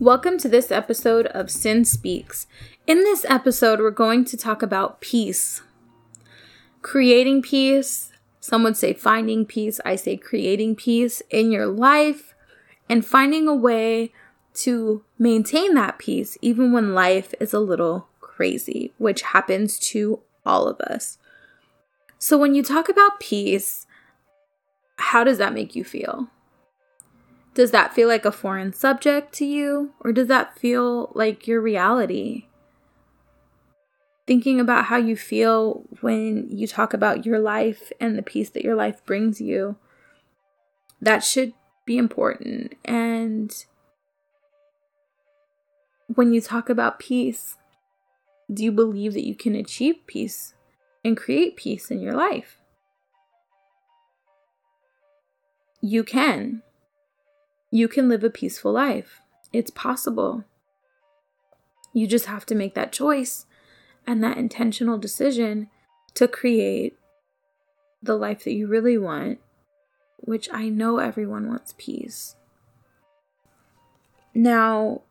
Welcome to this episode of Sin Speaks. In this episode, we're going to talk about peace. Creating peace, some would say finding peace, I say creating peace in your life and finding a way to maintain that peace even when life is a little crazy, which happens to all of us. So, when you talk about peace, how does that make you feel? Does that feel like a foreign subject to you? Or does that feel like your reality? Thinking about how you feel when you talk about your life and the peace that your life brings you, that should be important. And when you talk about peace, do you believe that you can achieve peace and create peace in your life? You can. You can live a peaceful life. It's possible. You just have to make that choice and that intentional decision to create the life that you really want, which I know everyone wants peace. Now,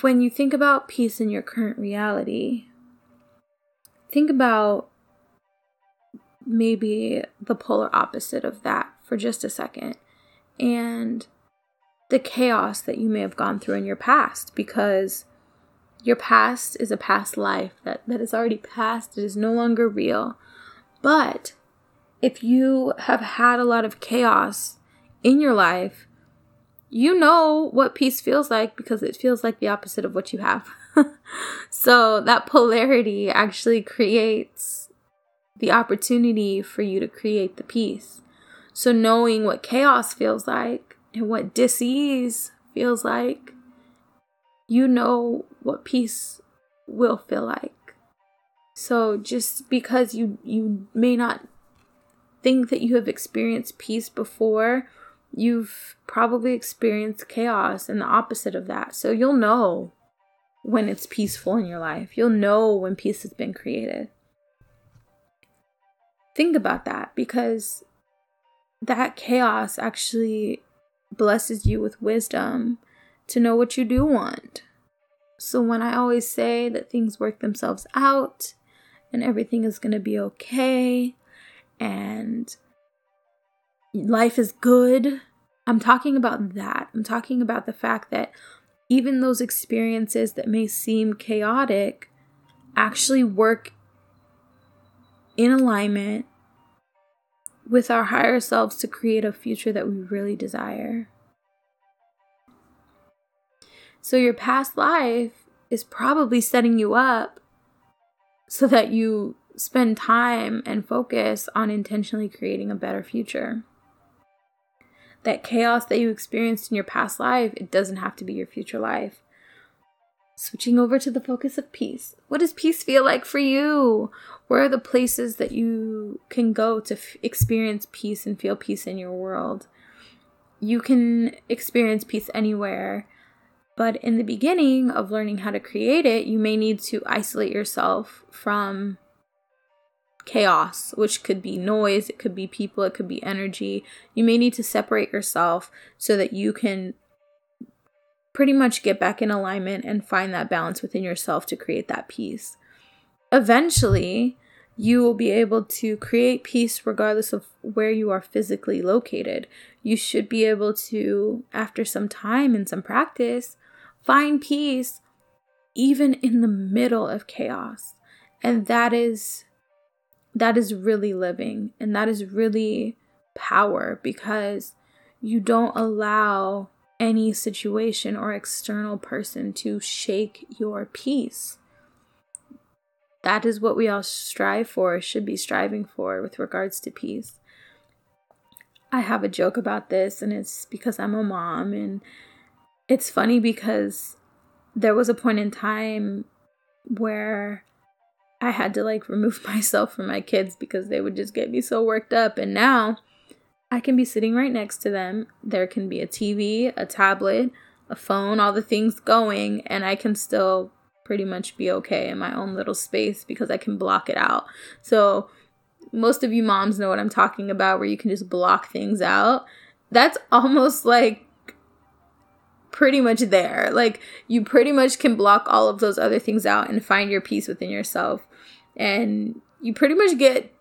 when you think about peace in your current reality, think about maybe the polar opposite of that for just a second and the chaos that you may have gone through in your past because your past is a past life that, that is already past, it is no longer real. But if you have had a lot of chaos in your life, you know what peace feels like because it feels like the opposite of what you have. so that polarity actually creates the opportunity for you to create the peace. So, knowing what chaos feels like and what disease feels like, you know what peace will feel like. So, just because you, you may not think that you have experienced peace before, you've probably experienced chaos and the opposite of that. So, you'll know when it's peaceful in your life, you'll know when peace has been created. Think about that because that chaos actually blesses you with wisdom to know what you do want. So when I always say that things work themselves out and everything is going to be okay and life is good, I'm talking about that. I'm talking about the fact that even those experiences that may seem chaotic actually work in alignment with our higher selves to create a future that we really desire. So, your past life is probably setting you up so that you spend time and focus on intentionally creating a better future. That chaos that you experienced in your past life, it doesn't have to be your future life. Switching over to the focus of peace. What does peace feel like for you? Where are the places that you can go to f- experience peace and feel peace in your world? You can experience peace anywhere, but in the beginning of learning how to create it, you may need to isolate yourself from chaos, which could be noise, it could be people, it could be energy. You may need to separate yourself so that you can pretty much get back in alignment and find that balance within yourself to create that peace. Eventually, you will be able to create peace regardless of where you are physically located. You should be able to, after some time and some practice, find peace even in the middle of chaos. And that is that is really living and that is really power because you don't allow any situation or external person to shake your peace. That is what we all strive for, should be striving for with regards to peace. I have a joke about this, and it's because I'm a mom, and it's funny because there was a point in time where I had to like remove myself from my kids because they would just get me so worked up, and now I can be sitting right next to them. There can be a TV, a tablet, a phone, all the things going, and I can still pretty much be okay in my own little space because I can block it out. So, most of you moms know what I'm talking about, where you can just block things out. That's almost like pretty much there. Like you pretty much can block all of those other things out and find your peace within yourself. And you pretty much get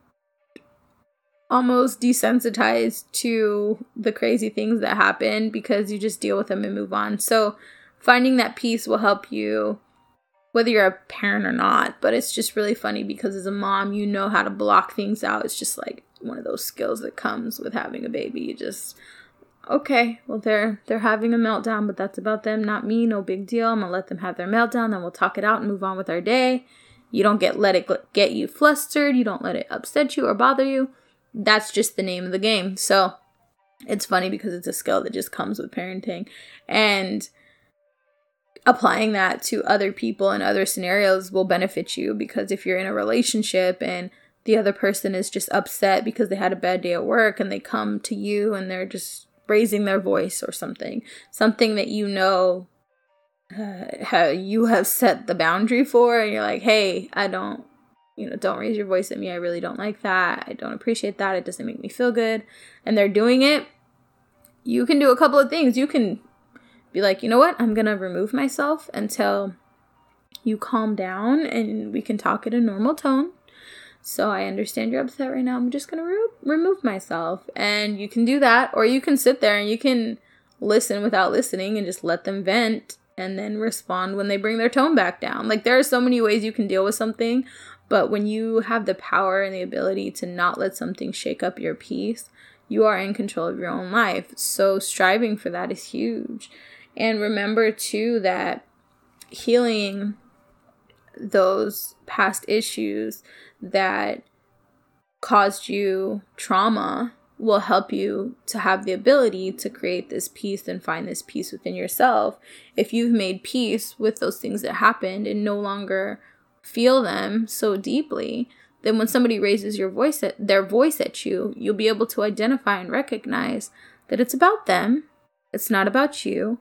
almost desensitized to the crazy things that happen because you just deal with them and move on. So finding that peace will help you whether you're a parent or not, but it's just really funny because as a mom, you know how to block things out. It's just like one of those skills that comes with having a baby. You just okay, well they're they're having a meltdown, but that's about them, not me. No big deal. I'm gonna let them have their meltdown, then we'll talk it out and move on with our day. You don't get let it get you flustered. You don't let it upset you or bother you. That's just the name of the game. So it's funny because it's a skill that just comes with parenting, and applying that to other people and other scenarios will benefit you because if you're in a relationship and the other person is just upset because they had a bad day at work and they come to you and they're just raising their voice or something, something that you know uh, you have set the boundary for, and you're like, hey, I don't, you know, don't raise your voice at me. I really don't like that. I don't appreciate that. It doesn't make me feel good. And they're doing it. You can do a couple of things. You can be like, you know what? I'm going to remove myself until you calm down and we can talk at a normal tone. So I understand you're upset right now. I'm just going to re- remove myself. And you can do that, or you can sit there and you can listen without listening and just let them vent and then respond when they bring their tone back down. Like, there are so many ways you can deal with something, but when you have the power and the ability to not let something shake up your peace, you are in control of your own life. So, striving for that is huge. And remember, too, that healing those past issues that caused you trauma will help you to have the ability to create this peace and find this peace within yourself. If you've made peace with those things that happened and no longer feel them so deeply, then when somebody raises your voice at their voice at you, you'll be able to identify and recognize that it's about them. It's not about you.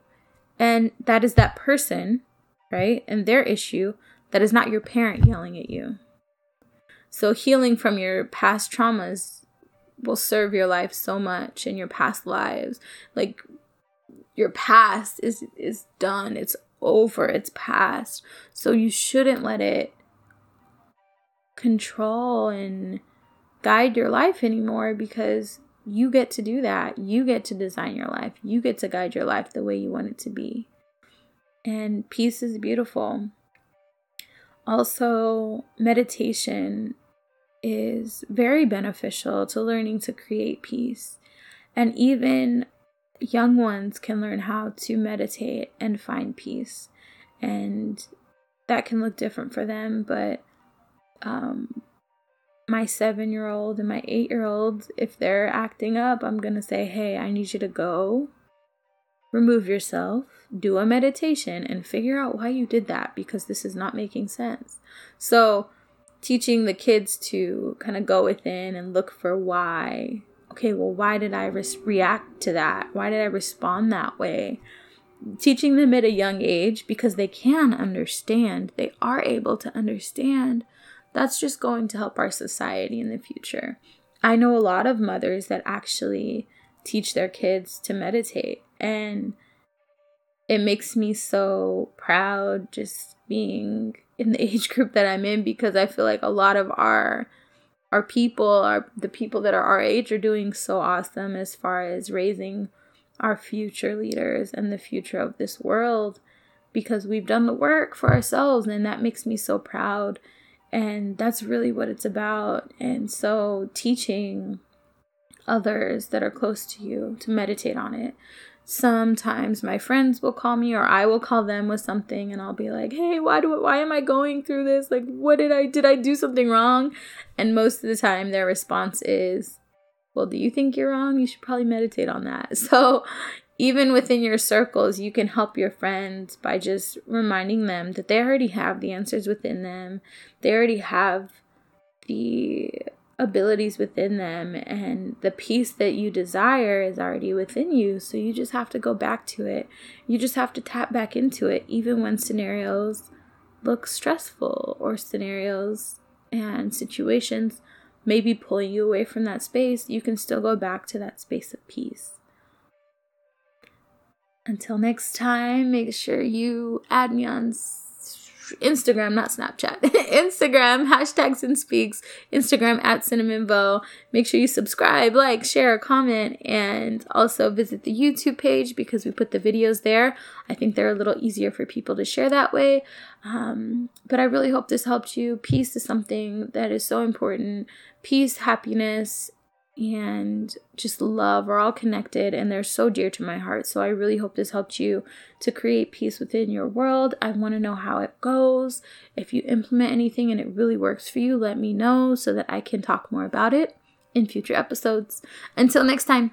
And that is that person, right? And their issue. That is not your parent yelling at you. So, healing from your past traumas will serve your life so much in your past lives. Like, your past is is done. It's over. It's past. So you shouldn't let it control and guide your life anymore because you get to do that. You get to design your life. You get to guide your life the way you want it to be. And peace is beautiful. Also, meditation is very beneficial to learning to create peace. And even young ones can learn how to meditate and find peace. And that can look different for them, but um, my seven year old and my eight year old, if they're acting up, I'm going to say, hey, I need you to go, remove yourself, do a meditation, and figure out why you did that because this is not making sense. So, teaching the kids to kind of go within and look for why. Okay, well, why did I re- react to that? Why did I respond that way? Teaching them at a young age because they can understand, they are able to understand. That's just going to help our society in the future. I know a lot of mothers that actually teach their kids to meditate, and it makes me so proud just being in the age group that I'm in because I feel like a lot of our our people are the people that are our age are doing so awesome as far as raising our future leaders and the future of this world because we've done the work for ourselves and that makes me so proud and that's really what it's about and so teaching others that are close to you to meditate on it sometimes my friends will call me or I will call them with something and I'll be like, "Hey, why do why am I going through this? Like what did I did I do something wrong?" And most of the time their response is, "Well, do you think you're wrong? You should probably meditate on that." So, even within your circles, you can help your friends by just reminding them that they already have the answers within them. They already have the abilities within them and the peace that you desire is already within you so you just have to go back to it you just have to tap back into it even when scenarios look stressful or scenarios and situations maybe pulling you away from that space you can still go back to that space of peace Until next time, make sure you add me on Instagram, not Snapchat. Instagram, hashtag Sin Speaks, Instagram at Cinnamon. Make sure you subscribe, like, share, comment, and also visit the YouTube page because we put the videos there. I think they're a little easier for people to share that way. Um, but I really hope this helped you. Peace is something that is so important. Peace, happiness, and just love are all connected and they're so dear to my heart. So I really hope this helped you to create peace within your world. I want to know how it goes. If you implement anything and it really works for you, let me know so that I can talk more about it in future episodes. Until next time.